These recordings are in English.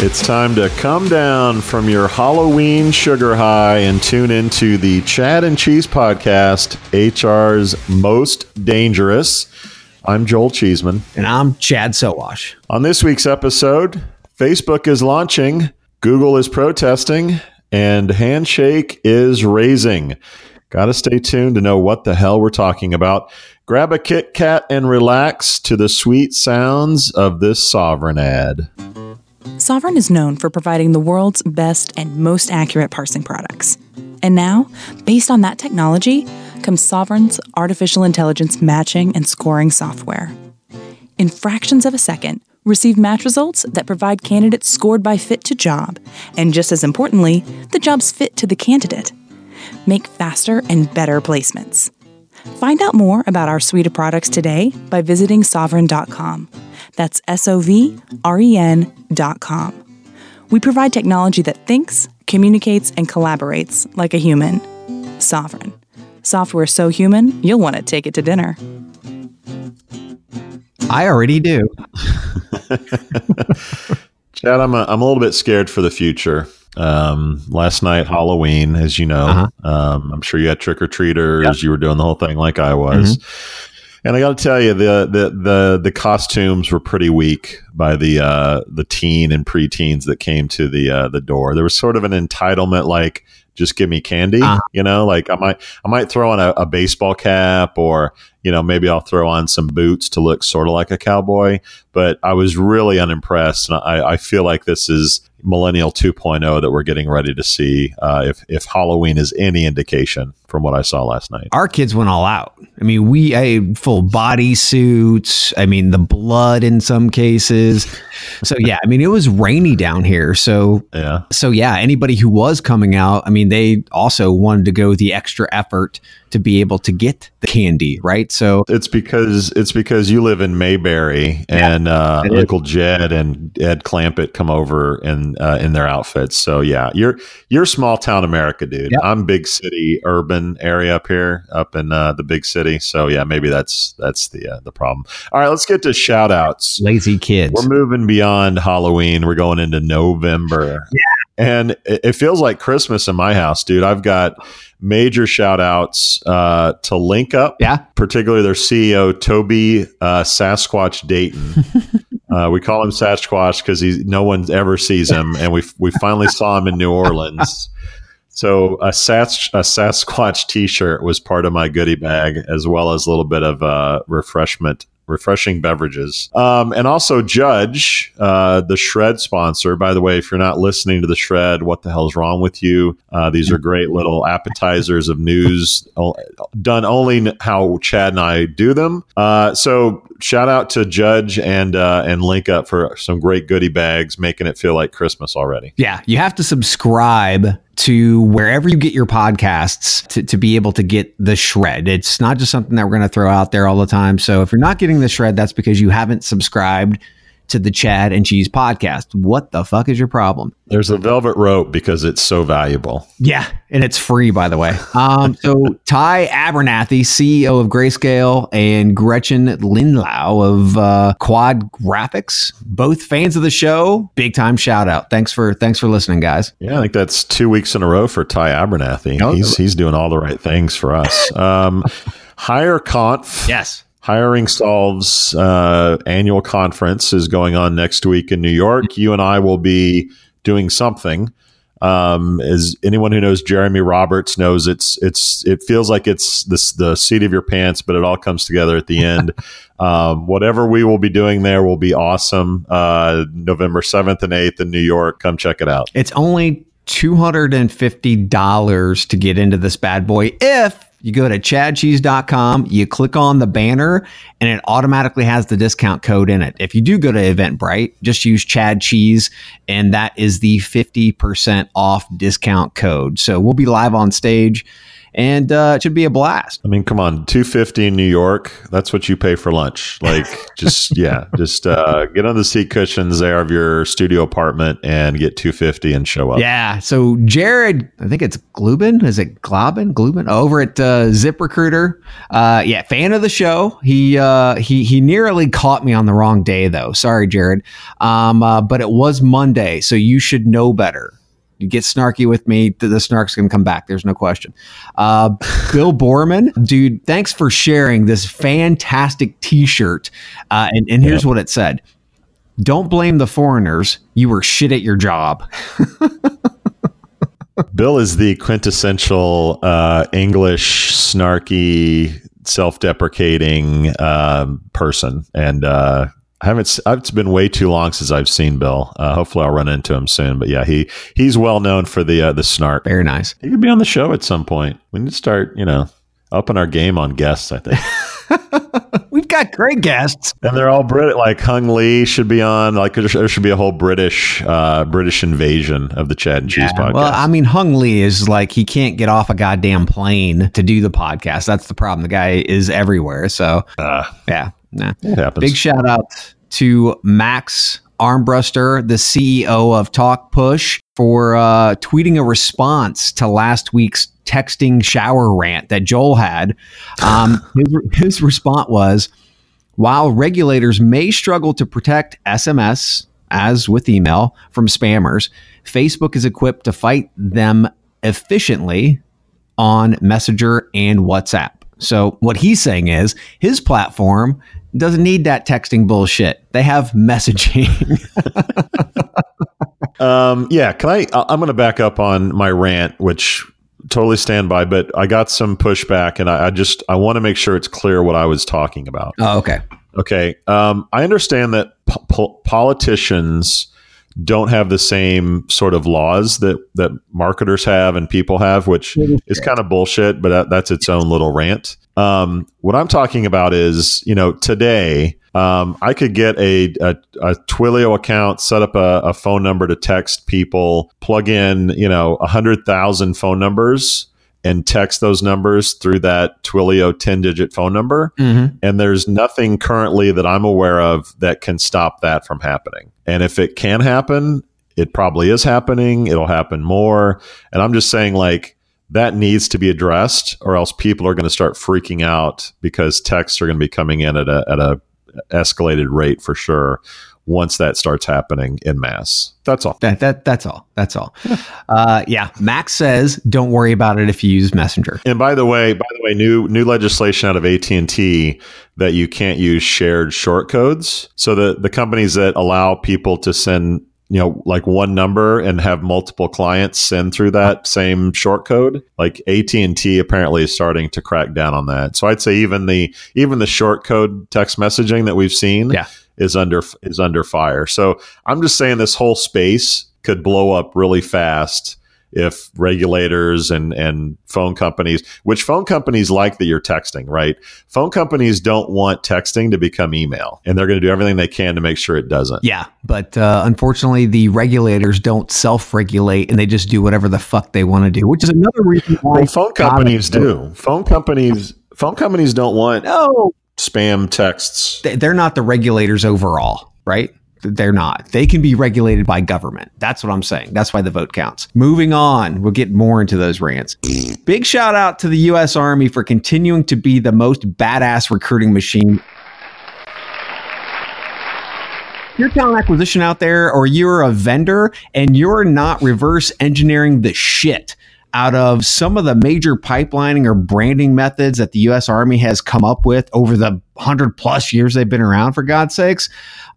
It's time to come down from your Halloween sugar high and tune into the Chad and Cheese podcast, HR's most dangerous. I'm Joel Cheeseman. And I'm Chad Sowash. On this week's episode, Facebook is launching, Google is protesting, and Handshake is raising. Got to stay tuned to know what the hell we're talking about. Grab a Kit Kat and relax to the sweet sounds of this Sovren ad. Sovren is known for providing the world's best and most accurate parsing products. And now, based on that technology, comes Sovren's artificial intelligence matching and scoring software. In fractions of a second, receive match results that provide candidates scored by fit to job, and just as importantly, the job's fit to the candidate. Make faster and better placements. Find out more about our suite of products today by visiting sovren.com. That's S O V R E N dot com. We provide technology that thinks, communicates, and collaborates like a human. Sovren. Software so human, you'll want to take it to dinner. I already do. Chad, I'm a, I'm a little bit scared for the future. Um, last night, Halloween, as you know, Uh-huh. um, I'm sure you had trick or treaters. Yep. You were doing the whole thing like I was. And I got to tell you, the, the the the costumes were pretty weak by the uh, the teen and preteens that came to the uh, the door. There was sort of an entitlement, like just give me candy, Uh-huh. you know. Like I might I might throw on a, a baseball cap, or you know maybe I'll throw on some boots to look sort of like a cowboy. But I was really unimpressed, and I, I feel like this is millennial 2.0 that we're getting ready to see uh, if if Halloween is any indication from what I saw last night. Our kids went all out. I mean, we had full body suits. I mean, the blood in some cases. So yeah, I mean, it was rainy down here. So Yeah. so yeah, anybody who was coming out, I mean, they also wanted to go the extra effort to be able to get the candy, right? So It's because it's because you live in Mayberry and uh. Uncle Jed and Ed Clampett come over in uh, in their outfits. So yeah, you're you're small town America, dude. Yep. I'm big city urban area up here, up in uh, the big city. So yeah, maybe that's that's the uh, the problem. All right, let's get to shout outs. lazy kids. We're moving beyond Halloween. We're going into November. Yeah. And it, it feels like Christmas in my house, dude. I've got major shout outs uh, to LinkUp Yeah. particularly their CEO Toby uh, Sasquatch Dayton. uh, we call him Sasquatch because no one ever sees him, and we we finally saw him in New Orleans. So a Sas a Sasquatch T-shirt was part of my goodie bag, as well as a little bit of uh, refreshment. Refreshing beverages, um, and also Judge, uh, the Shred sponsor. By the way, if you're not listening to the Shred, what the hell's wrong with you? Uh, these are great little appetizers of news, done only how Chad and I do them. Uh, so shout out to Judge and uh, and LinkUp for some great goodie bags, making it feel like Christmas already. Yeah, you have to subscribe to wherever you get your podcasts to, to be able to get the shred. It's not just something that we're going to throw out there all the time. So if you're not getting the shred, that's because you haven't subscribed to the Chad and Cheese podcast. What the fuck is your problem? There's a velvet rope because it's so valuable. Yeah, and it's free, by the way. Um, so Ty Abernathy, CEO of Grayscale, and Gretchen Lindlau of uh, Quad Graphics, both fans of the show. Big time shout out. Thanks for thanks for listening, guys. Yeah, I think that's two weeks in a row for Ty Abernathy. Oh, he's he's doing all the right things for us. Um, HireConf. Yes. HiringSolved's uh, annual conference is going on next week in New York. You and I will be doing something. Um, as anyone who knows Jeremy Roberts knows, it's it's it feels like it's this the seat of your pants, but it all comes together at the end. um, whatever we will be doing there will be awesome. Uh, November seventh and eighth in New York. Come check it out. It's only $250 to get into this bad boy if You go to chadcheese.com, you click on the banner, and it automatically has the discount code in it. If you do go to Eventbrite, just use Chad Cheese, and that is the 50% off discount code. So we'll be live on stage and uh, it should be a blast. I mean, come on, two fifty in New York. That's what you pay for lunch. Like, just yeah, just uh, get on the seat cushions there of your studio apartment and get two fifty and show up. Yeah. So Jared, I think it's Glubin. Is it Globin? Glubin over at uh, ZipRecruiter. Uh, yeah, fan of the show. He uh, he he nearly caught me on the wrong day though. Sorry, Jared. Um, uh, but it was Monday, so you should know better. You get snarky with me, the, the snark's going to come back. There's no question. Uh, Bill Boorman, dude, thanks for sharing this fantastic T-shirt. Uh, and, and here's what it said: Don't blame the foreigners. You were shit at your job. Bill is the quintessential uh, English snarky, self-deprecating um, person, and uh, I haven't. It's been way too long since I've seen Bill. Uh, hopefully, I'll run into him soon. But yeah, he he's well known for the uh, the snark. Very nice. He could be on the show at some point. We need to start, you know, upping our game on guests. I think we've got great guests, and they're all Brit. Like Hung Lee should be on. Like there should be a whole British uh, British invasion of the Chad and Cheese yeah, podcast. Well, I mean, Hung Lee is like he can't get off a goddamn plane to do the podcast. That's the problem. The guy is everywhere. So uh, yeah, Nah. It happens. Big shout out to Max Armbruster, the CEO of Talkpush, for uh, tweeting a response to last week's texting shower rant that Joel had. Um, his, his response was While regulators may struggle to protect SMS, as with email, from spammers, Facebook is equipped to fight them efficiently on Messenger and WhatsApp. So, what he's saying is his platform doesn't need that texting bullshit. They have messaging. um, yeah, can I? I'm going to back up on my rant, which totally stand by, but I got some pushback, and I, I just I want to make sure it's clear what I was talking about. Oh, okay. Okay. Um, I understand that po- politicians don't have the same sort of laws that that marketers have and people have, which is kind of bullshit. But that, that's its own little rant. Um, what I'm talking about is, you know, today um, I could get a, a, a Twilio account, set up a, a, phone number to text people, plug in, you know, a hundred thousand phone numbers and text those numbers through that Twilio 10 digit phone number. Mm-hmm. And there's nothing currently that I'm aware of that can stop that from happening. And if it can happen, it probably is happening. It'll happen more. And I'm just saying, like, that needs to be addressed or else people are going to start freaking out because texts are going to be coming in at a, at a escalated rate for sure once that starts happening in mass. That's all. That, that that's all. That's all. Uh, yeah. Max says, don't worry about it if you use Messenger. And by the way, by the way, new new legislation out of AT and T that you can't use shared short codes. So the the companies that allow people to send you know like one number and have multiple clients send through that same short code like AT&T apparently is starting to crack down on that so I'd say even the even the short code text messaging that we've seen yeah. Is under is under fire so I'm just saying this whole space could blow up really fast if regulators and, and phone companies, which phone companies like that you're texting, right? Phone companies don't want texting to become email, and they're going to do everything they can to make sure it doesn't. Yeah, but uh, unfortunately, the regulators don't self-regulate, and they just do whatever the fuck they want to do, which is another reason why well, phone companies do. Phone companies, phone companies don't want no spam texts. They're not the regulators overall, right? They're not. They can be regulated by government. That's what I'm saying. That's why the vote counts. Moving on, we'll get more into those rants. Big shout out to the U.S. Army for continuing to be the most badass recruiting machine. You're talent acquisition out there, or you're a vendor and you're not reverse engineering the shit out of some of the major pipelining or branding methods that the U.S. Army has come up with over the hundred plus years they've been around, for God's sakes.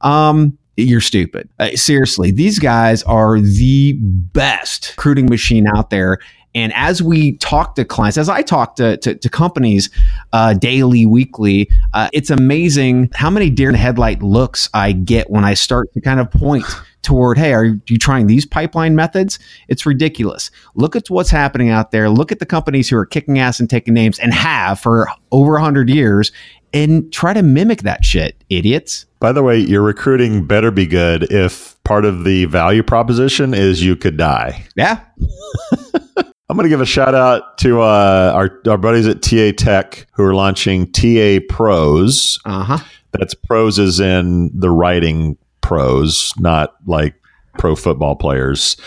Um, you're stupid. Uh, seriously, these guys are the best recruiting machine out there. And as we talk to clients, as I talk to, to, to companies uh, daily, weekly, uh, it's amazing how many deer in the headlight looks I get when I start to kind of point toward, hey, are you trying these pipeline methods? It's ridiculous. Look at what's happening out there. Look at the companies who are kicking ass and taking names and have for over 100 years and try to mimic that shit, idiots. By the way, your recruiting better be good if part of the value proposition is you could die. Yeah. I'm going to give a shout out to uh, our, our buddies at TAtech who are launching TA Pros. Uh huh. That's pros is in the writing pros, not like pro football players.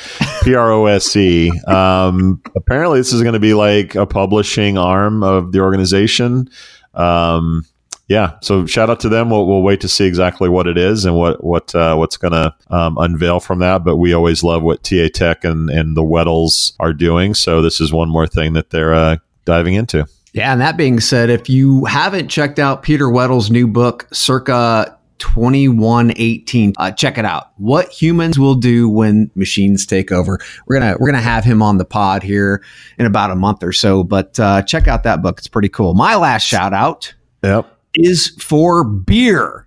P R O S E. Um, apparently, this is going to be like a publishing arm of the organization. Um, yeah, so shout out to them. We'll, we'll wait to see exactly what it is and what what uh, what's going to um, unveil from that. But we always love what TAtech and and the Weddles are doing. So this is one more thing that they're uh, diving into. Yeah, and that being said, if you haven't checked out Peter Weddle's new book, Circa 2118 uh, check it out. What humans will do when machines take over. We're gonna we're gonna have him on the pod here in about a month or so but uh, check out that book. It's pretty cool. My last shout out Yep. is for beer.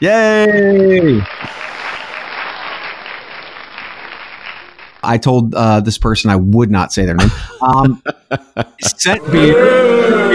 Yay I told uh, this person I would not say their name. Um, sent beer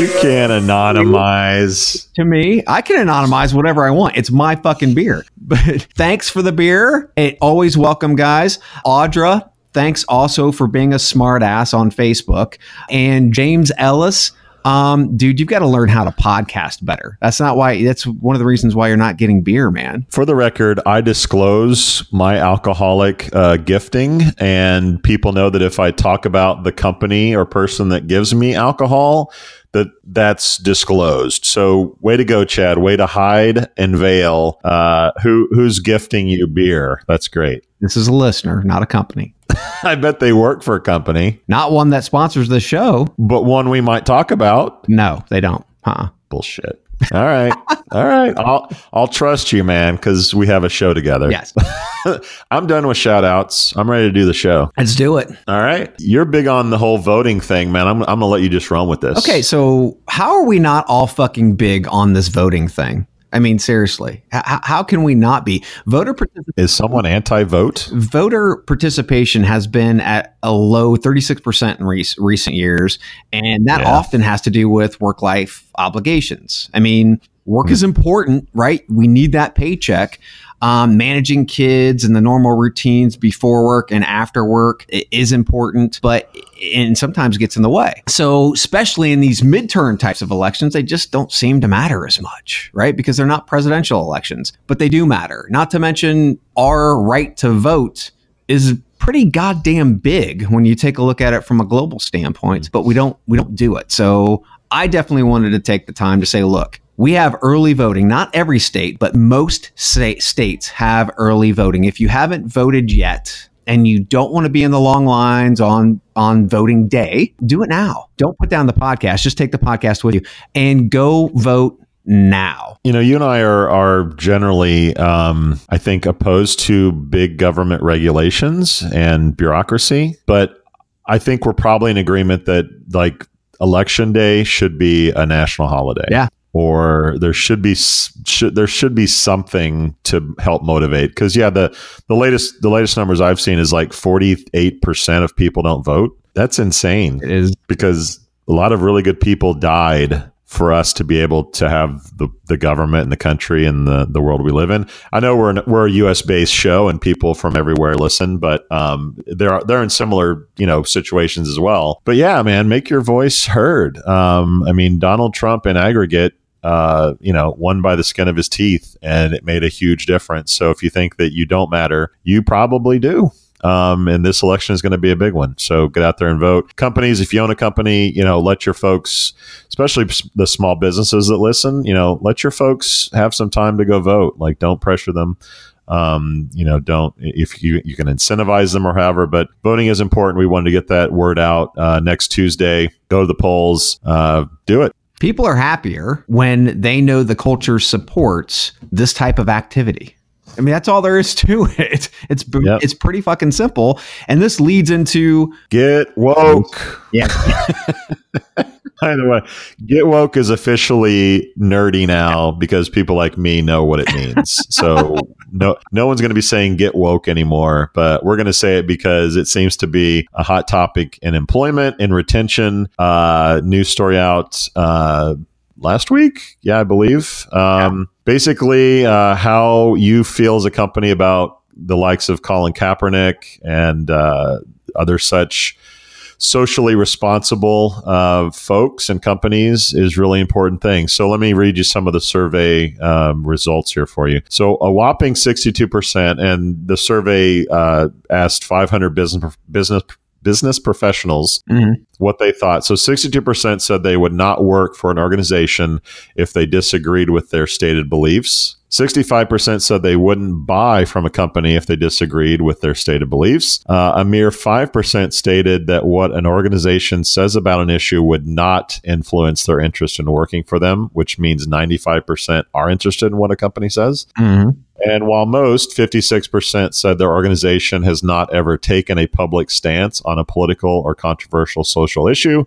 You can't anonymize. to me. I can anonymize whatever I want. It's my fucking beer. But thanks for the beer. It always welcome, guys. Audra, thanks also for being a smart ass on Facebook. And James Ellis, um, dude, you've got to learn how to podcast better. That's not why. That's one of the reasons why you're not getting beer, man. For the record, I disclose my alcoholic uh, gifting, and people know that if I talk about the company or person that gives me alcohol, that that's disclosed. So, way to go, Chad. Way to hide and veil. Uh, who who's gifting you beer? That's great. This is a listener, not a company, I bet they work for a company, not one that sponsors the show. but one we might talk about. No, they don't. Huh? Bullshit. All right, all right. I'll I'll trust you, man, because we have a show together. Yes. I'm done with shout outs. I'm ready to do the show. Let's do it. All right. You're big on the whole voting thing, man. I'm, I'm going to let you just run with this. Okay, so how are we not all fucking big on this voting thing? I mean, seriously, H- how can we not be? Voter participation Is someone anti vote? voter participation has been at a low 36% in rec- recent years, and that Yeah. often has to do with work life obligations. I mean, work is hmm. important, right? We need that paycheck. Um, managing kids and the normal routines before work and after work is important, but and sometimes gets in the way. So, especially in these midterm types of elections, they just don't seem to matter as much, right? Because they're not presidential elections, but they do matter. Not to mention our right to vote is pretty goddamn big when you take a look at it from a global standpoint, but we don't we don't do it. So, I definitely wanted to take the time to say, look, we have early voting. Not every state, but most sta- states have early voting. If you haven't voted yet and you don't want to be in the long lines on on voting day, do it now. Don't put down the podcast. Just take the podcast with you and go vote now. You know, you and I are, are generally, um, I think, opposed to big government regulations and bureaucracy. But I think we're probably in agreement that, like, election day should be a national holiday. Yeah. Or there should be should there should be something to help motivate because yeah the the latest the latest numbers I've seen is like forty eight percent of people don't vote. That's insane It is because a lot of really good people died for us to be able to have the, the government and the country and the, the world we live in. I know we're in, we're a U.S. based show and people from everywhere listen, but um, they're they're in similar you know situations as well. But yeah, man, make your voice heard. Um, I mean, Donald Trump in aggregate. Uh, you know, won by the skin of his teeth, and it made a huge difference. So, if you think that you don't matter, you probably do um, and this election is going to be a big one. So get out there and vote. Companies, if you own a company, you know, let your folks, especially the small businesses that listen, you know, let your folks have some time to go vote. Like, don't pressure them. Um, you know, don't if you you can incentivize them or however, but voting is important. We wanted to get that word out uh, next Tuesday. Go to the polls. Uh, do it. People are happier when they know the culture supports this type of activity. I mean, that's all there is to it. It's Yep. it's pretty fucking simple, and this leads into Get woke. yeah. By the way, get woke is officially nerdy now because people like me know what it means. so no, no one's going to be saying get woke anymore, but we're going to say it because it seems to be a hot topic in employment and retention. Uh, news story out. Uh, last week. Yeah, I believe. Um, basically, uh, how you feel as a company about the likes of Colin Kaepernick and uh, other such socially responsible uh, folks and companies is really important thing. So let me read you some of the survey um, results here for you. So a whopping 62%, and the survey uh, asked 500 business business business professionals mm-hmm. what they thought. So 62% said they would not work for an organization if they disagreed with their stated beliefs. 65% said they wouldn't buy from a company if they disagreed with their stated beliefs. Uh, a mere 5% stated that what an organization says about an issue would not influence their interest in working for them, which means 95% are interested in what a company says. Mm-hmm. And while most, 56%, said their organization has not ever taken a public stance on a political or controversial social issue,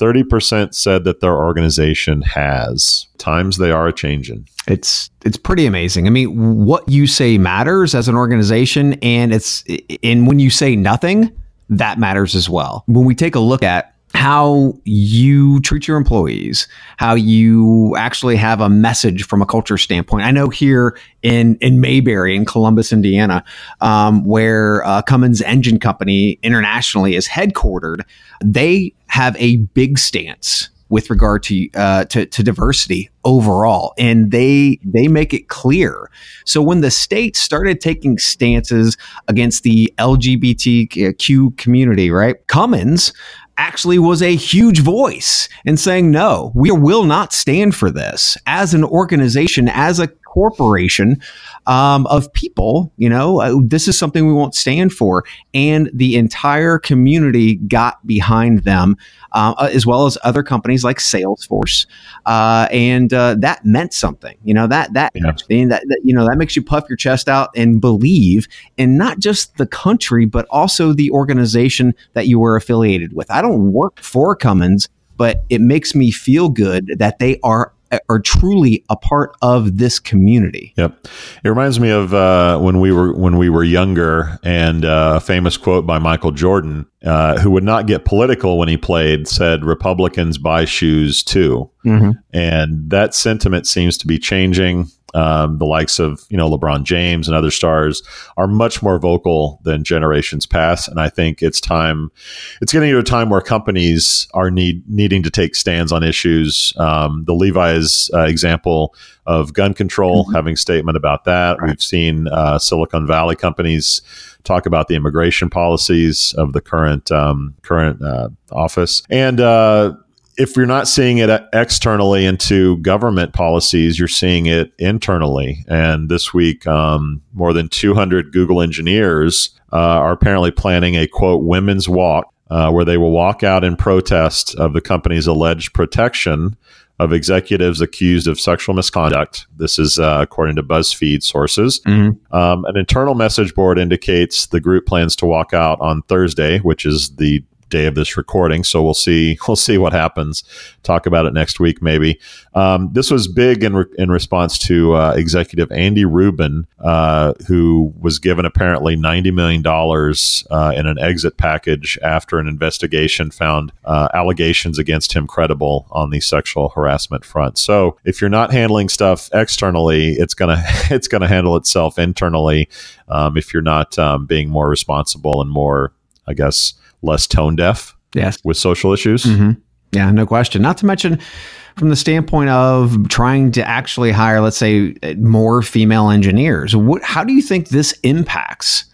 30% said that their organization has. Times they are changing. It's it's pretty amazing. I mean, what you say matters as an organization and it's and when you say nothing, that matters as well. When we take a look at how you treat your employees, how you actually have a message from a culture standpoint. I know here in in Mayberry in Columbus, Indiana, um, where uh, Cummins Engine Company internationally is headquartered, they have a big stance with regard to, uh, to to diversity overall, and they they make it clear. So when the state started taking stances against the LGBTQ community, right? Cummins actually was a huge voice in saying, no, we will not stand for this. As an organization, as a corporation um, of people. You know, uh, this is something we won't stand for. And the entire community got behind them, uh, as well as other companies like Salesforce. Uh, and uh, that meant something. You know, that, that, yeah. that, that, you know, that makes you puff your chest out and believe in not just the country, but also the organization that you were affiliated with. I don't work for Cummins but it makes me feel good that they are are truly a part of this community. Yep, it reminds me of uh, when we were when we were younger, and uh, a famous quote by Michael Jordan, uh, who would not get political when he played, said, "Republicans buy shoes too," mm-hmm. and that sentiment seems to be changing um, the likes of you know LeBron James and other stars are much more vocal than generations past, and I think it's time. It's getting to a time where companies are need needing to take stands on issues. Um, the Levi's uh, example of gun control, mm-hmm. having statement about that. Right. We've seen uh, Silicon Valley companies talk about the immigration policies of the current um, current uh, office, and uh, if you're not seeing it externally into government policies, you're seeing it internally. And this week, um, more than 200 Google engineers uh, are apparently planning a quote women's walk, uh, where they will walk out in protest of the company's alleged protection of executives accused of sexual misconduct. This is uh, according to BuzzFeed sources. Mm-hmm. Um, an internal message board indicates the group plans to walk out on Thursday, which is the day of this recording. So we'll see. We'll see what happens. Talk about it next week, maybe. Um, this was big in re- in response to uh, executive Andy Rubin, uh, who was given apparently ninety million dollars uh, in an exit package after an investigation found uh, allegations against him credible on the sexual harassment front. So if you're not handling stuff externally, it's gonna it's gonna handle itself internally. Um, if you're not um, being more responsible and more, I guess less tone deaf yes. with social issues. Mm-hmm. Yeah, no question. Not to mention from the standpoint of trying to actually hire, let's say, more female engineers. What, how do you think this impacts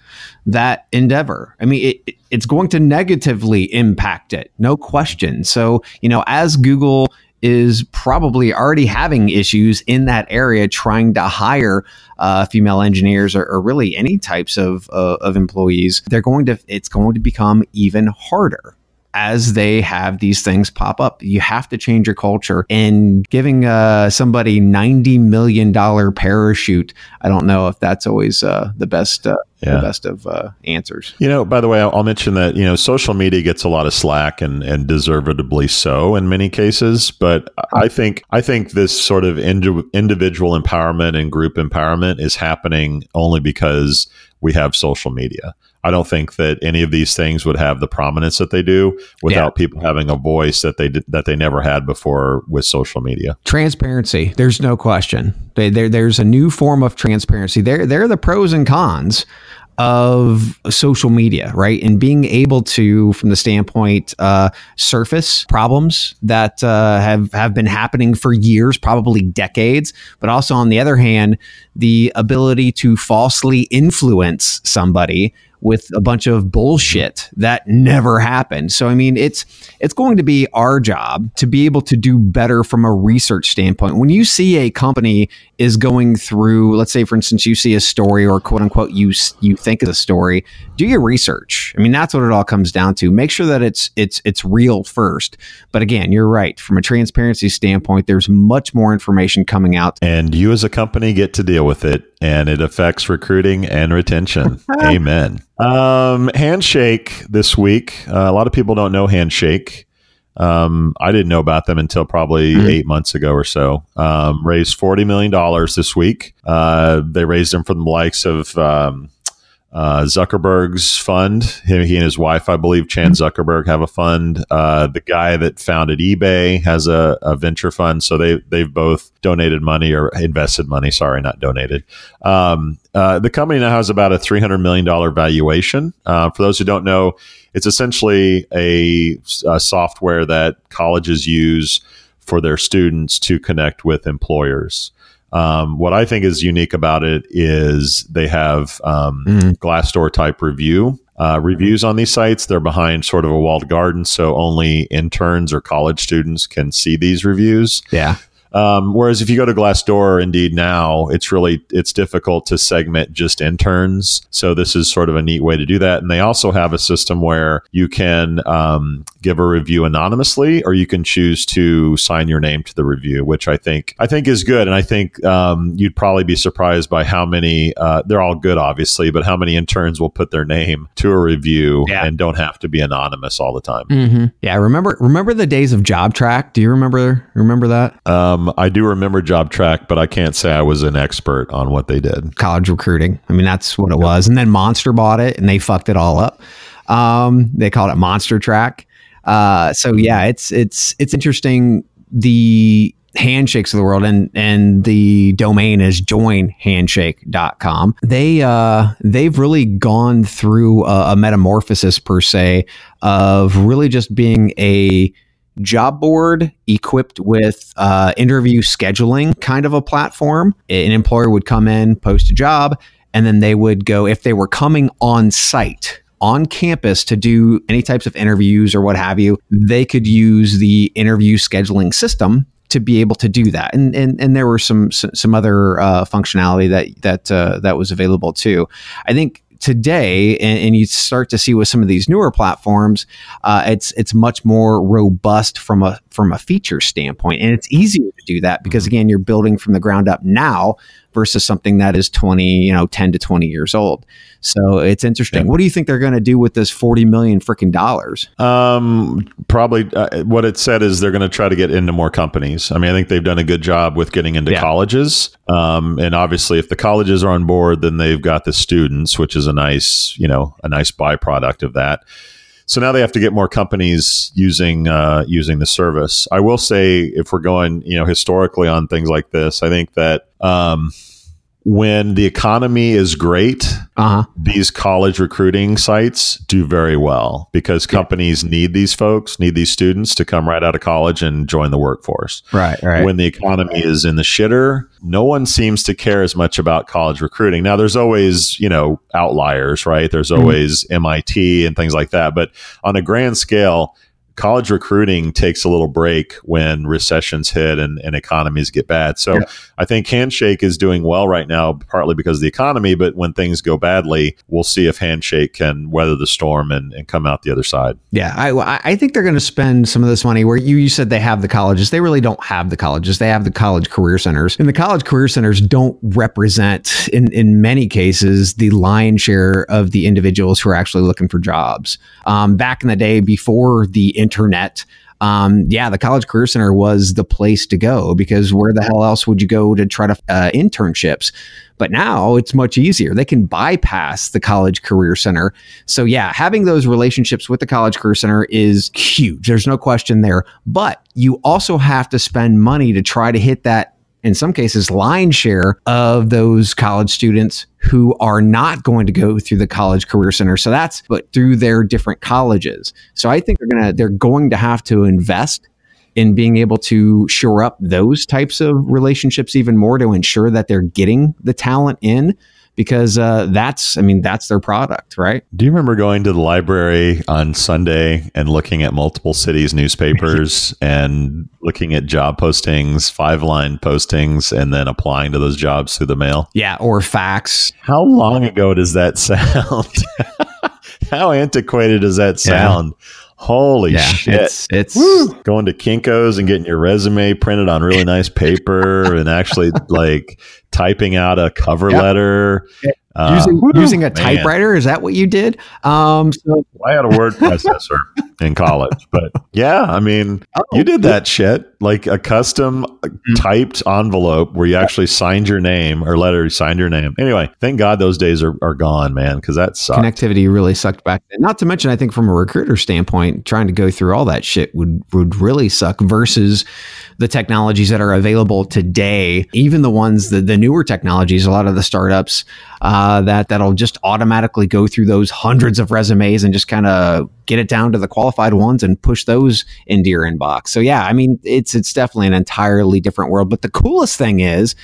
that endeavor? I mean, it, it's going to negatively impact it, no question. So, you know, as Google is probably already having issues in that area trying to hire uh, female engineers or, or, really any types of, uh, of employees. They're going to it's going to become even harder as they have these things pop up. You have to change your culture. And giving uh, somebody $90 million parachute, I don't know if that's always uh, the best. Uh, yeah. the best of uh, answers. You know, by the way, I'll, mention that you know social media gets a lot of slack and and deservedly so in many cases. But I think I think this sort of indi- individual empowerment and group empowerment is happening only because we have social media. I don't think that any of these things would have the prominence that they do without yeah. people having a voice that they that they never had before with social media. Transparency, there's no question. They, there, there's a new form of transparency. There, there are the pros and cons of social media, right? And being able to, from the standpoint, uh, surface problems that uh, have have been happening for years, probably decades, but also on the other hand, the ability to falsely influence somebody with a bunch of bullshit that never happened. So I mean, it's it's going to be our job to be able to do better from a research standpoint. When you see a company is going through, let's say for instance, you see a story or quote unquote you you think is a story, do your research. I mean, that's what it all comes down to. Make sure that it's it's it's real first. But again, you're right. From a transparency standpoint, there's much more information coming out. And you as a company get to deal with it and it affects recruiting and retention. Amen. Um, Handshake this week. Uh, a lot of people don't know Handshake. Um, I didn't know about them until probably mm-hmm. eight months ago or so. Um, raised forty million dollars this week. Uh, they raised them from the likes of um, uh, Zuckerberg's fund. He, he, and his wife, I believe, Chan mm-hmm. Zuckerberg, have a fund. Uh, the guy that founded eBay has a, a, venture fund. So they they've both donated money or invested money. Sorry, not donated. Um, uh, the company now has about a three hundred million dollar valuation. Uh, for those who don't know, it's essentially a, a software that colleges use for their students to connect with employers. Um, what I think is unique about it is they have um, mm. Glassdoor type review. Uh, reviews on these sites, they're behind sort of a walled garden, so only interns or college students can see these reviews. Yeah. Um, whereas if you go to Glassdoor, Indeed now, it's really it's difficult to segment just interns. So this is sort of a neat way to do that. And they also have a system where you can um, give a review anonymously, or you can choose to sign your name to the review, which I think I think is good. And I think um, you'd probably be surprised by how many uh, they're all good, obviously, but how many interns will put their name to a review yeah. and don't have to be anonymous all the time. Mm-hmm. Yeah, remember remember the days of JobTrak? Do you remember remember that? Um, I do remember JobTrak, but I can't say I was an expert on what they did. College recruiting. I mean, that's what it was. And then Monster bought it and they fucked it all up. Um, they called it MonsterTRAK. Uh, so yeah, it's it's it's interesting. The handshakes of the world and and the domain is joinhandshake.com they uh they've really gone through a, a metamorphosis per se of really just being a job board equipped with uh, interview scheduling kind of a platform. An employer would come in, post a job, and then they would go, if they were coming on site, on campus to do any types of interviews or what have you, they could use the interview scheduling system to be able to do that. And and, and there were some some other uh, functionality that that uh, that was available too. I think today, and, and, you start to see with some of these newer platforms, uh, it's it's much more robust from a from a feature standpoint, and it's easier to do that because mm-hmm. again, you're building from the ground up now versus something that is 20, you know, 10 to 20 years old. So it's interesting. Yeah. What do you think they're going to do with this 40 million freaking dollars? Um, probably uh, what it said is they're going to try to get into more companies. I mean, I think they've done a good job with getting into yeah. colleges. Um, and obviously if the colleges are on board, then they've got the students, which is a nice, you know, a nice byproduct of that. So now they have to get more companies using uh, using the service. I will say, if we're going, you know, historically on things like this, I think that um, when the economy is great, uh-huh. these college recruiting sites do very well because companies need these folks, need these students to come right out of college and join the workforce. Right, right. When the economy is in the shitter, no one seems to care as much about college recruiting. Now, there's always, you know, outliers, right? There's mm-hmm. always mm-hmm. MIT and things like that. But on a grand scale, college recruiting takes a little break when recessions hit and, and economies get bad. So yeah. I think Handshake is doing well right now, partly because of the economy, but when things go badly, we'll see if Handshake can weather the storm and, and come out the other side. Yeah, I, I think they're going to spend some of this money where you, you said they have the colleges. They really don't have the colleges. They have the college career centers. And the college career centers don't represent, in, in many cases, the lion's share of the individuals who are actually looking for jobs. Um, back in the day, before the internet, um, yeah, the College Career Center was the place to go because where the hell else would you go to try to uh, internships? But now it's much easier. They can bypass the College Career Center. So, yeah, having those relationships with the College Career Center is huge. There's no question there. But you also have to spend money to try to hit that in some cases, line share of those college students who are not going to go through the college career center. So that's but through their different colleges. So I think they're gonna they're going to have to invest in being able to shore up those types of relationships even more to ensure that they're getting the talent in because uh, that's, I mean, that's their product, right? Do you remember going to the library on Sunday and looking at multiple cities' newspapers and looking at job postings, five line postings, and then applying to those jobs through the mail? Yeah, or fax. How long ago does that sound? How antiquated does that sound? Yeah. Holy yeah, shit. It's, it's going to Kinko's and getting your resume printed on really nice paper and actually like typing out a cover yep. letter. Uh, using, using a man. typewriter is that what you did? Um, so I had a word processor in college, but yeah, I mean, oh, you did that shit like a custom mm-hmm. typed envelope where you actually signed your name or letter, you signed your name. Anyway, thank God those days are, are gone, man, because that sucked. Connectivity really sucked back. Then. Not to mention, I think from a recruiter standpoint, trying to go through all that shit would would really suck versus the technologies that are available today, even the ones the, the newer technologies, a lot of the startups uh, that that'll just automatically go through those hundreds of resumes and just kind of get it down to the qualified ones and push those into your inbox. So yeah, I mean it's it's definitely an entirely different world. But the coolest thing is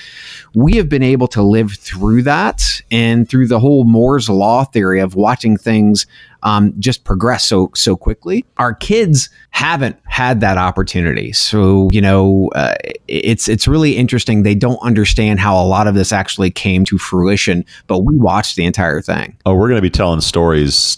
we have been able to live through that and through the whole Moore's law theory of watching things um, just progress so so quickly. Our kids haven't had that opportunity, so you know uh, it's it's really interesting. They don't understand how a lot of this actually came to fruition, but we watched the entire thing. Oh, we're going to be telling stories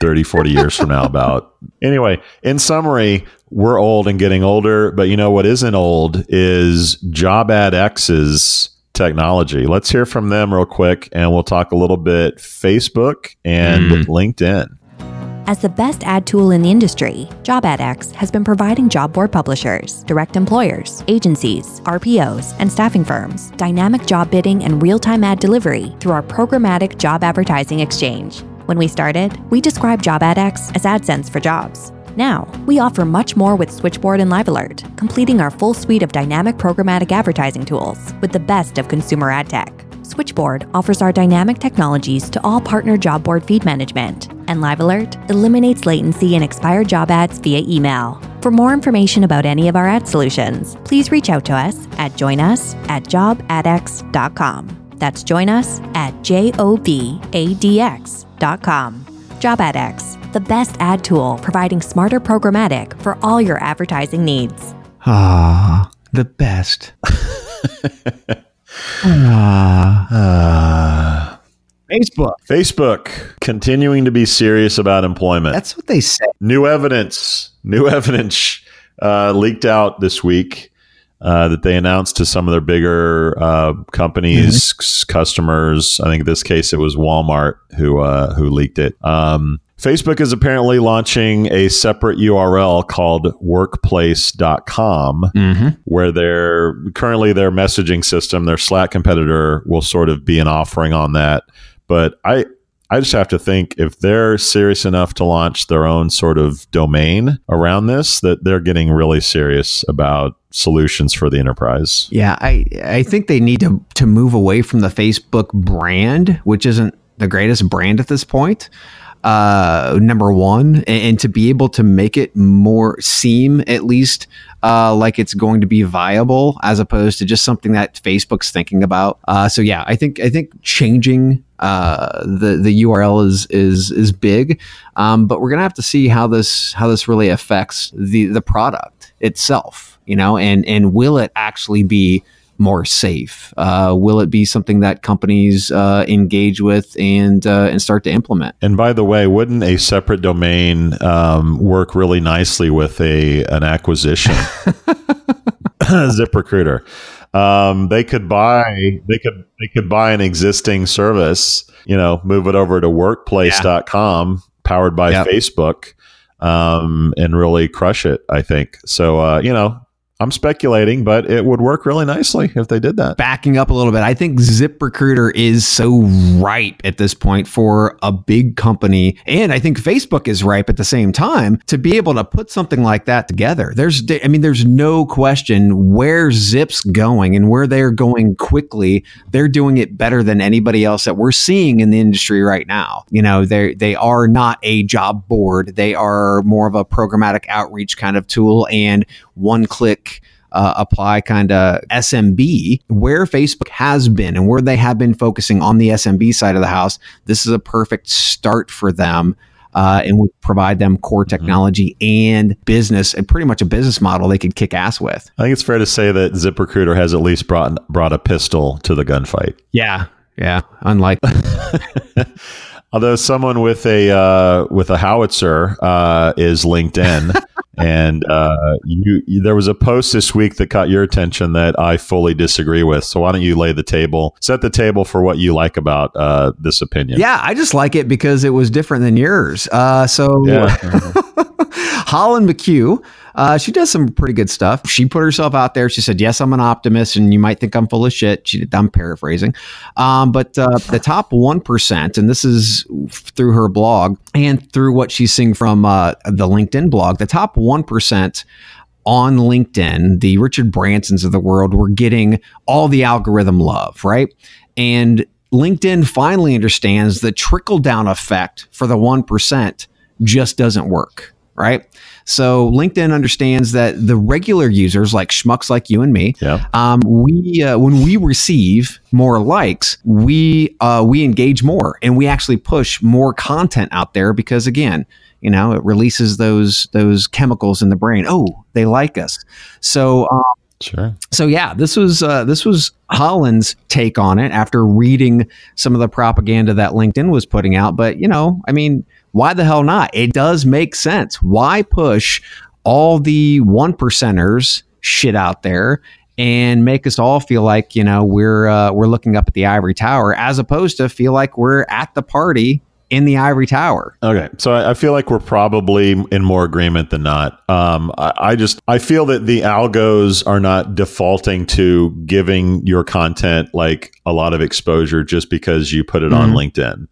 30, 40 years from now about. Anyway, in summary, we're old and getting older, but you know what isn't old is JobAdX's technology. Let's hear from them real quick and we'll talk a little bit Facebook and mm. LinkedIn. As the best ad tool in the industry, JobAdX has been providing job board publishers, direct employers, agencies, RPOs, and staffing firms dynamic job bidding and real time ad delivery through our programmatic job advertising exchange. When we started, we described JobAdX as AdSense for jobs. Now, we offer much more with Switchboard and LiveAlert, completing our full suite of dynamic programmatic advertising tools with the best of consumer ad tech. Switchboard offers our dynamic technologies to all partner job board feed management, and LiveAlert eliminates latency and expired job ads via email. For more information about any of our ad solutions, please reach out to us at joinus at jobadx.com. That's join us at J-O-B-A-D-X.com. JobAdX, the best ad tool providing smarter programmatic for all your advertising needs. Ah, the best. ah. Facebook. Facebook continuing to be serious about employment. That's what they say. New evidence. New evidence uh, leaked out this week uh, that they announced to some of their bigger uh, companies, mm-hmm. customers. I think in this case it was Walmart who uh, who leaked it. Um, Facebook is apparently launching a separate URL called workplace.com mm-hmm. where their currently their messaging system, their Slack competitor will sort of be an offering on that. But I I just have to think if they're serious enough to launch their own sort of domain around this that they're getting really serious about solutions for the enterprise. Yeah, I I think they need to to move away from the Facebook brand, which isn't the greatest brand at this point uh, number one, and, and, to be able to make it more seem at least uh, like it's going to be viable as opposed to just something that Facebook's thinking about. Uh, so yeah, I think I think changing uh, the the URL is is is big, um, but we're gonna have to see how this how this really affects the the product itself. You know, and and will it actually be more safe? Uh, will it be something that companies uh, engage with and uh, and start to implement? And by the way, wouldn't a separate domain um, work really nicely with a an acquisition? ZipRecruiter. Um, they could buy they could they could buy an existing service, you know, move it over to workplace.com yeah. powered by yep. Facebook um, and really crush it, I think. So uh, you know, I'm speculating, but it would work really nicely if they did that. Backing up a little bit, I think ZipRecruiter is so ripe at this point for a big company, and I think Facebook is ripe at the same time to be able to put something like that together. There's, I mean, there's no question where Zip's going and where they're going quickly. They're doing it better than anybody else that we're seeing in the industry right now. You know, they they are not a job board; they are more of a programmatic outreach kind of tool and one click uh, apply kind of SMB, where Facebook has been and where they have been focusing on the SMB side of the house, this is a perfect start for them. Uh, and we provide them core mm-hmm. technology mm-hmm. and business and pretty much a business model they could kick ass with. I think it's fair to say that ZipRecruiter has at least brought brought a pistol to the gunfight. Yeah, yeah, unlike. Although someone with a uh, with a howitzer uh, is LinkedIn, and uh, you, you, there was a post this week that caught your attention that I fully disagree with. So why don't you lay the table, set the table for what you like about uh, this opinion? Yeah, I just like it because it was different than yours. Uh, so yeah. Holland McHugh uh, she does some pretty good stuff. She put herself out there. She said, "Yes, I'm an optimist, and you might think I'm full of shit." She, I'm paraphrasing, um, but uh, the top one percent, and this is through her blog and through what she's seeing from uh, the LinkedIn blog. The top one percent on LinkedIn, the Richard Bransons of the world were getting all the algorithm love, right? And LinkedIn finally understands the trickle down effect for the 1% just doesn't work, right? So LinkedIn understands that the regular users, like schmucks like you and me, yeah. um, we uh, when we receive more likes, we uh, we engage more and we actually push more content out there because again, you know, it releases those those chemicals in the brain. Oh, they like us. So. Um, Sure. So yeah, this was uh, this was Holland's take on it after reading some of the propaganda that LinkedIn was putting out. But you know, I mean, why the hell not? It does make sense. Why push all the one percenters shit out there and make us all feel like you know we're uh, we're looking up at the ivory tower as opposed to feel like we're at the party in the ivory tower. Okay, so I, feel like we're probably in more agreement than not. Um, I, I, just I feel that the algos are not defaulting to giving your content like a lot of exposure just because you put it mm-hmm. on LinkedIn.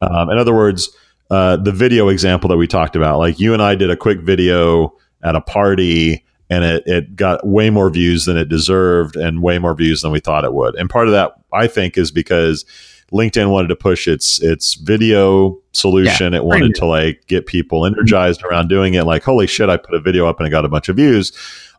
Um, in other words, uh, the video example that we talked about. Like you and I did a quick video at a party and it, it got way more views than it deserved and way more views than we thought it would. And part of that, I think, is because LinkedIn wanted to push its its video solution. Yeah, it wanted to like get people energized around doing it. Like, holy shit, I put a video up and it got a bunch of views.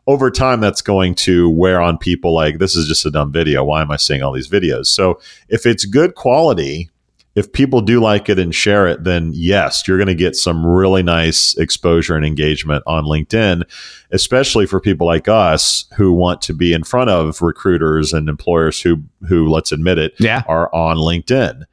Over time, that's going to wear on people like, this is just a dumb video. Why am I seeing all these videos? So if it's good quality, if people do like it and share it, then yes, you're going to get some really nice exposure and engagement on LinkedIn, especially for people like us who want to be in front of recruiters and employers who, who let's admit it, yeah. are on LinkedIn.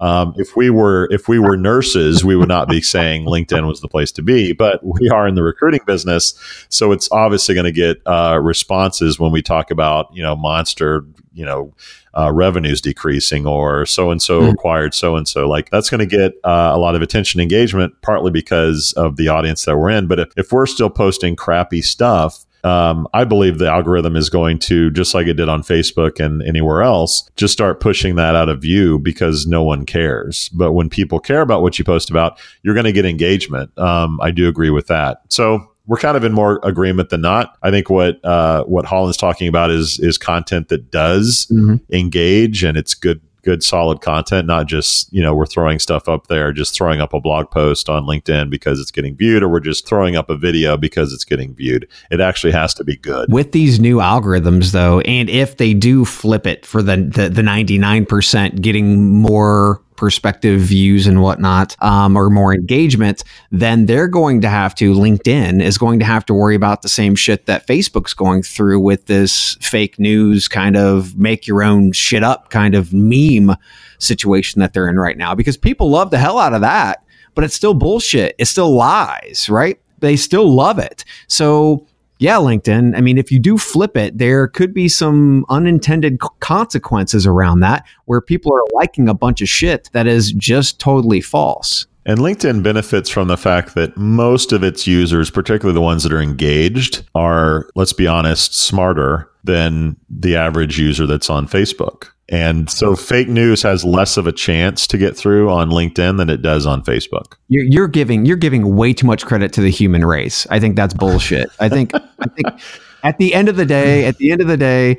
Um, if we were if we were nurses, we would not be saying LinkedIn was the place to be, but we are in the recruiting business, so it's obviously going to get uh, responses when we talk about you know monster you know uh, revenues decreasing or so and so acquired so and so. Like that's going to get uh, a lot of attention engagement, partly because of the audience that we're in. But if, if we're still posting crappy stuff, um, I believe the algorithm is going to, just like it did on Facebook and anywhere else, just start pushing that out of view because no one cares. But when people care about what you post about, you're going to get engagement. Um, I do agree with that. So we're kind of in more agreement than not. I think what uh, what Holland's talking about is is content that does mm-hmm. engage and it's good good solid content, not just, you know, we're throwing stuff up there, just throwing up a blog post on LinkedIn because it's getting viewed, or we're just throwing up a video because it's getting viewed. It actually has to be good. With these new algorithms, though, and if they do flip it for the the, the 99% getting more perspective views and whatnot um, or more engagement then they're going to have to linkedin is going to have to worry about the same shit that facebook's going through with this fake news kind of make your own shit up kind of meme situation that they're in right now because people love the hell out of that but it's still bullshit. It's still lies right? They still love it. So yeah, LinkedIn. I mean, if you do flip it, there could be some unintended consequences around that where people are liking a bunch of shit that is just totally false. And LinkedIn benefits from the fact that most of its users, particularly the ones that are engaged, are, let's be honest, smarter than the average user that's on Facebook. And so fake news has less of a chance to get through on LinkedIn than it does on Facebook. You're, you're giving you're giving way too much credit to the human race. I think that's bullshit. I think I think at the end of the day, at the end of the day,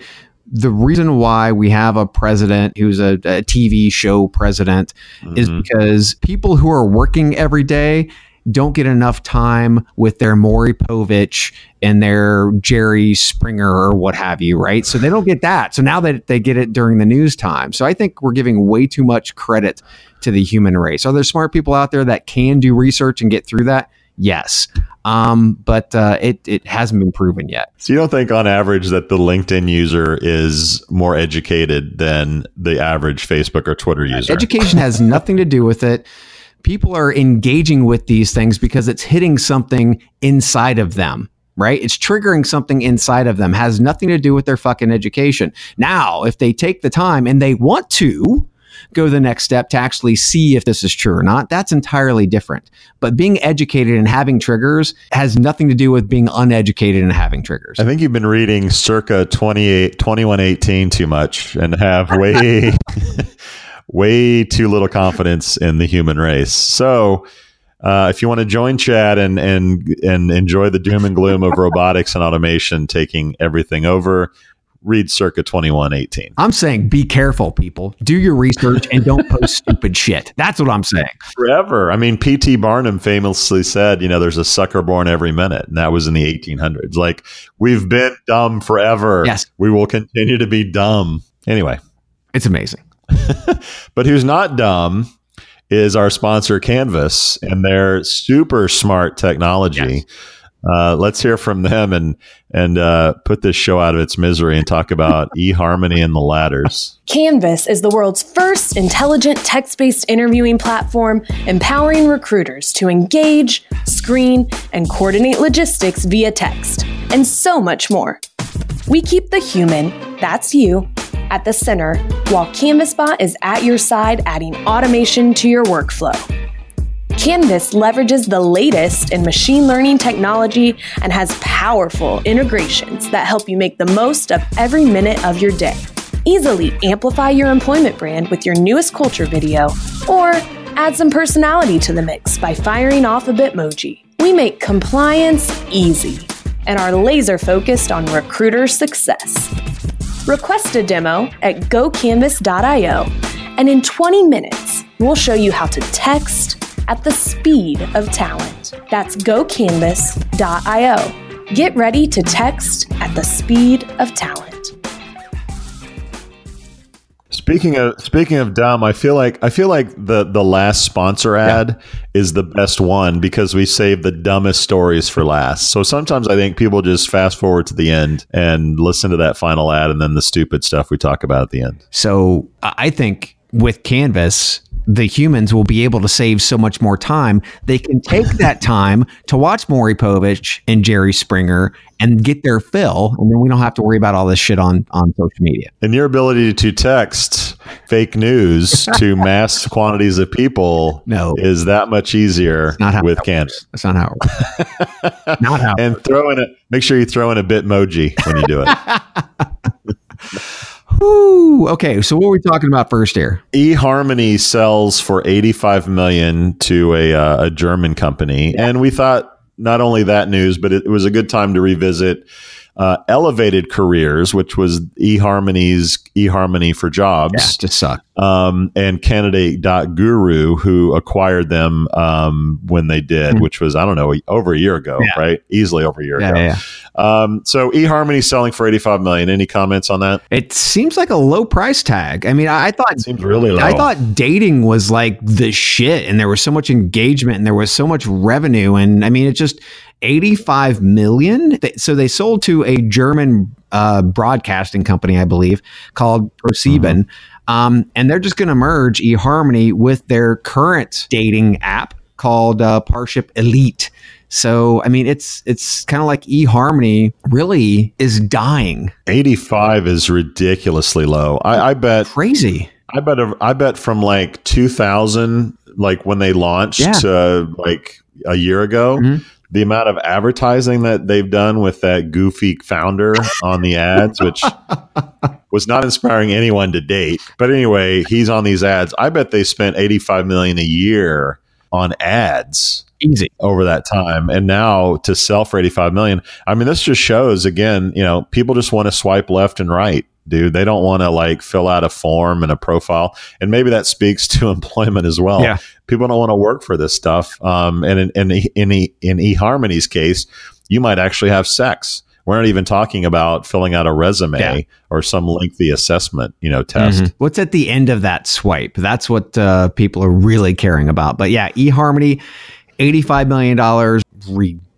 the reason why we have a president who's a, a TV show president mm-hmm. is because people who are working every day don't get enough time with their Maury Povich and their Jerry Springer or what have you, right? So they don't get that. So now that they get it during the news time. So I think we're giving way too much credit to the human race. Are there smart people out there that can do research and get through that? Yes. Um, but uh, it, it hasn't been proven yet. So you don't think on average that the LinkedIn user is more educated than the average Facebook or Twitter user? Education has nothing to do with it people are engaging with these things because it's hitting something inside of them right? It's triggering something inside of them, has nothing to do with their fucking education. Now, if they take the time and they want to go the next step to actually see if this is true or not, that's entirely different. But being educated and having triggers has nothing to do with being uneducated and having triggers. I think you've been reading circa 28, 2118 too much and have way way too little confidence in the human race. So, uh, if you want to join Chad and and and enjoy the doom and gloom of robotics and automation taking everything over, read circa 2118. I'm saying be careful, people. Do your research and don't post stupid shit. That's what I'm saying. Forever. I mean, P.T. Barnum famously said, you know, there's a sucker born every minute. And that was in the 1800s. Like, we've been dumb forever. Yes. We will continue to be dumb. Anyway, it's amazing. but who's not dumb is our sponsor Canvas and their super smart technology. Yes. Uh, let's hear from them and and uh, put this show out of its misery and talk about eHarmony and the ladders. Canvas is the world's first intelligent text-based interviewing platform, empowering recruiters to engage, screen, and coordinate logistics via text, and so much more. We keep the human, that's you, at the center, while CanvasBot is at your side adding automation to your workflow. Canvas leverages the latest in machine learning technology and has powerful integrations that help you make the most of every minute of your day. Easily amplify your employment brand with your newest culture video, or add some personality to the mix by firing off a Bitmoji. We make compliance easy and are laser focused on recruiter success. Request a demo at gocanvas.io, and in 20 minutes, we'll show you how to text at the speed of talent. That's gocanvas.io. Get ready to text at the speed of talent. Speaking of speaking of dumb, I feel like I feel like the the last sponsor ad yeah. is the best one because we save the dumbest stories for last. So sometimes I think people just fast forward to the end and listen to that final ad and then the stupid stuff we talk about at the end. So I think with Canvas, the humans will be able to save so much more time. They can take that time to watch Maury Povich and Jerry Springer and get their fill, and then we don't have to worry about all this shit on on social media. And your ability to text fake news to mass quantities of people no. is that much easier Not how with Canvas. That's not how it works. not how. and throw in a make sure you throw in a Bitmoji when you do it. Whew. Okay, so what are we talking about first here? eHarmony sells for 85 million to a, uh, a German company, and we thought not only that news, but it, it was a good time to revisit uh, Elevated Careers, which was eHarmony's eHarmony for Jobs, Yeah, just suck. um, and Candidate.guru, who acquired them um, when they did, Mhm. which was, I don't know, over a year ago, Yeah. right? Easily over a year Yeah, ago. yeah. Um, so eHarmony selling for 85 million. Any comments on that? It seems like a low price tag. I mean, I, I thought Seems really low. I thought dating was like the shit, and there was so much engagement, and there was so much revenue, and I mean, it just eighty-five million. So they sold to a German uh, broadcasting company, I believe, called ProSieben, um, and they're just going to merge eHarmony with their current dating app called uh, Parship Elite. So I mean, it's it's kind of like eHarmony really is dying. 85 is ridiculously low. I, I bet Crazy. I bet I bet from like 2000, like when they launched, Yeah. to like a year ago, Mhm. The amount of advertising that they've done with that goofy founder on the ads, which was not inspiring anyone to date. But anyway, he's on these ads. I bet they spent 85 million a year on ads Easy. over that time and now to sell for 85 million i mean this just shows again you know people just want to swipe left and right dude they don't want to like fill out a form and a profile and maybe that speaks to employment as well Yeah. people don't want to work for this stuff um, and in, in, in, E- in eharmony's case you might actually have sex we're not even talking about filling out a resume Yeah. or some lengthy assessment you know test Mhm. What's at the end of that swipe? That's what uh, people are really caring about. But yeah, eHarmony, $85 million,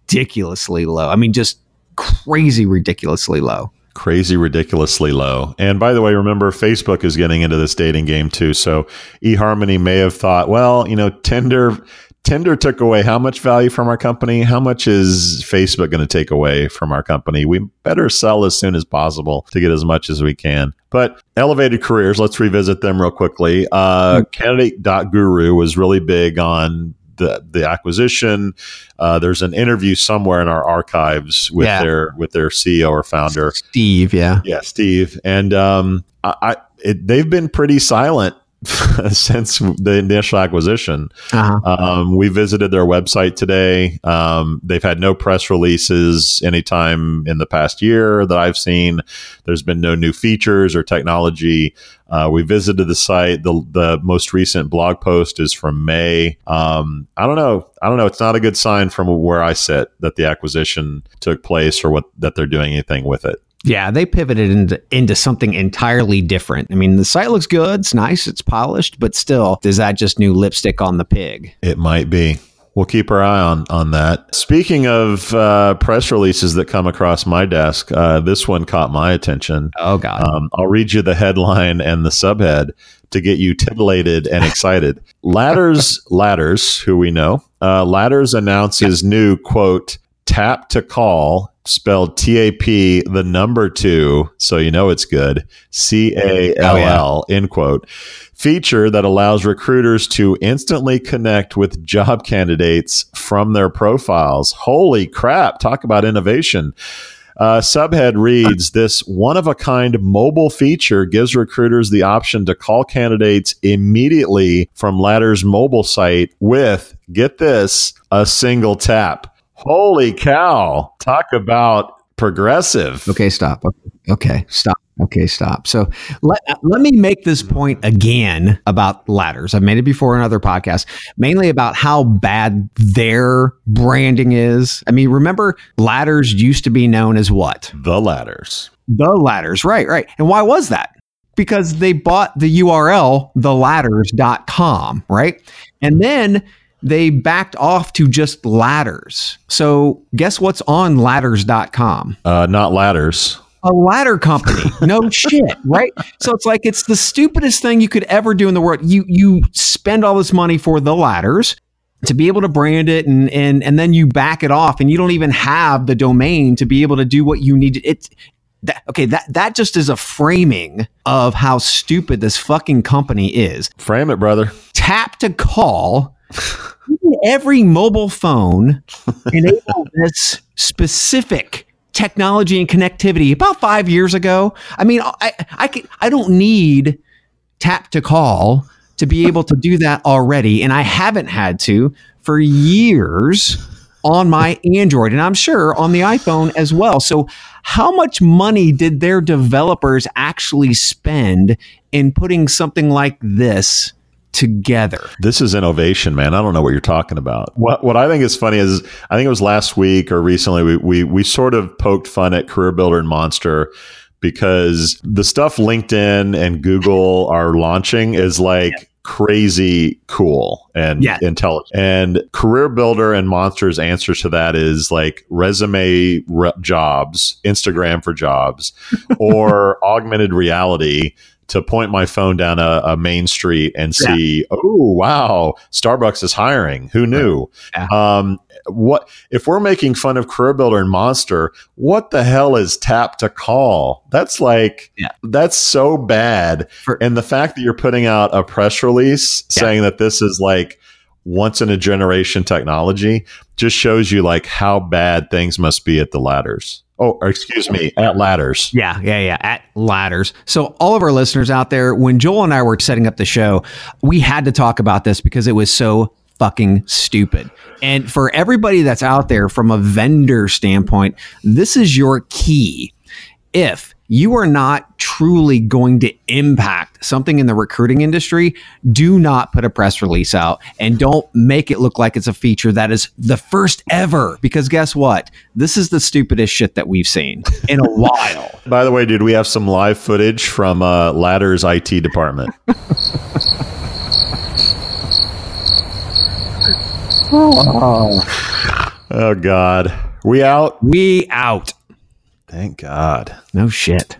ridiculously low. I mean, just crazy, ridiculously low. Crazy ridiculously low. And by the way remember facebook is getting into this dating game too. So eharmony may have thought well you know tinder tinder took away how much value from our company? How much is facebook going to take away from our company? We better sell as soon as possible to get as much as we can. But elevated careers let's revisit them real quickly. Uh, candidate.guru was really big on the, the acquisition uh, there's an interview somewhere in our archives with Yeah. their with their ceo or founder Steve, yeah. yeah, Steve, and um, I, I it, they've been pretty silent since the initial acquisition. Uh-huh. Um, we visited their website today. Um, they've had no press releases anytime in the past year that I've seen. There's been no new features or technology. Uh, we visited the site. The the most recent blog post is from May. Um, I don't know. I don't know. It's not a good sign from where I sit that the acquisition took place or what that they're doing anything with it. Yeah, they pivoted into, into something entirely different. I mean, the site looks good. It's nice. It's polished, but still, is that just new lipstick on the pig? It might be. We'll keep our eye on on that. Speaking of uh, press releases that come across my desk, uh, this one caught my attention. Oh, God. Um, I'll read you the headline and the subhead to get you titillated and excited. Ladders, Ladders, who we know, uh, Ladders announces new quote tap to call spelled T A P the number two, so you know it's good. C A L L end quote feature that allows recruiters to instantly connect with job candidates from their profiles. Holy crap! Talk about innovation. Uh, subhead reads This one of a kind mobile feature gives recruiters the option to call candidates immediately from Ladder's mobile site with, get this, a single tap. Holy cow. Talk about progressive. Okay, stop. Okay, stop. Okay, stop. So let, let me make this point again about ladders. I've made it before in other podcasts, mainly about how bad their branding is. I mean, remember, ladders used to be known as what? The ladders. The ladders. Right, right. And why was that? Because they bought the URL, theladders.com, right? And then they backed off to just ladders. So guess what's on ladders.com? Uh, not ladders. a ladder company. No shit, right? So it's like it's the stupidest thing you could ever do in the world. You you spend all this money for the ladders to be able to brand it and and and then you back it off and you don't even have the domain to be able to do what you need. It's that, okay, that that just is a framing of how stupid this fucking company is. Frame it, brother. Tap to call. Every mobile phone enable this specific technology and connectivity about five years ago. I mean, I I can, I don't need tap to call to be able to do that already, and I haven't had to for years. on my Android, and I'm sure on the iPhone as well. So, how much money did their developers actually spend in putting something like this? Together. This is innovation, man. I don't know what you're talking about. What what I think is funny is I think it was last week or recently we we, we sort of poked fun at Career Builder and Monster because the stuff LinkedIn and Google are launching is like yeah crazy cool and yeah. intelligent. And Career Builder and Monster's answer to that is like resume re- jobs, Instagram for jobs, or augmented reality to point my phone down a, a main street and see, yeah. oh wow, Starbucks is hiring. Who knew? Yeah. Um, what if we're making fun of Career Builder and Monster? What the hell is Tap to Call? That's like yeah. that's so bad. For, and the fact that you're putting out a press release saying that this is like once in a generation technology just shows you like how bad things must be at the ladders. Oh, excuse me, at ladders. Yeah, yeah, yeah, at ladders. So, all of our listeners out there, when Joel and I were setting up the show, we had to talk about this because it was so fucking stupid. And for everybody that's out there from a vendor standpoint, this is your key. If you are not truly going to impact something in the recruiting industry, do not put a press release out and don't make it look like it's a feature that is the first ever. Because guess what? This is the stupidest shit that we've seen in a while. By the way, dude, we have some live footage from uh, Ladder's IT department. oh. oh, God. We out? We out. Thank God. No shit.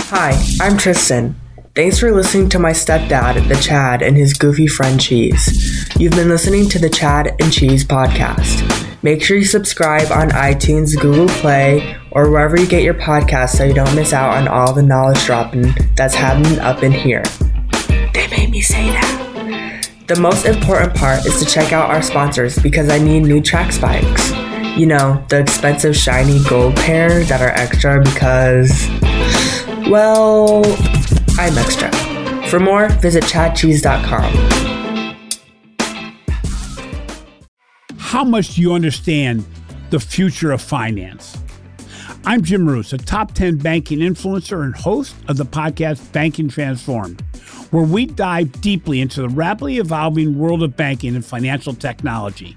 Hi, I'm Tristan. Thanks for listening to my stepdad, the Chad, and his goofy friend Cheese. You've been listening to the Chad and Cheese podcast. Make sure you subscribe on iTunes, Google Play, or wherever you get your podcasts so you don't miss out on all the knowledge dropping that's happening up in here. They made me say that. The most important part is to check out our sponsors because I need new track spikes you know, the expensive shiny gold pair that are extra because, well, I'm extra. For more, visit chadcheese.com. How much do you understand the future of finance? I'm Jim Marous, a top 10 banking influencer and host of the podcast Banking Transformed, where we dive deeply into the rapidly evolving world of banking and financial technology.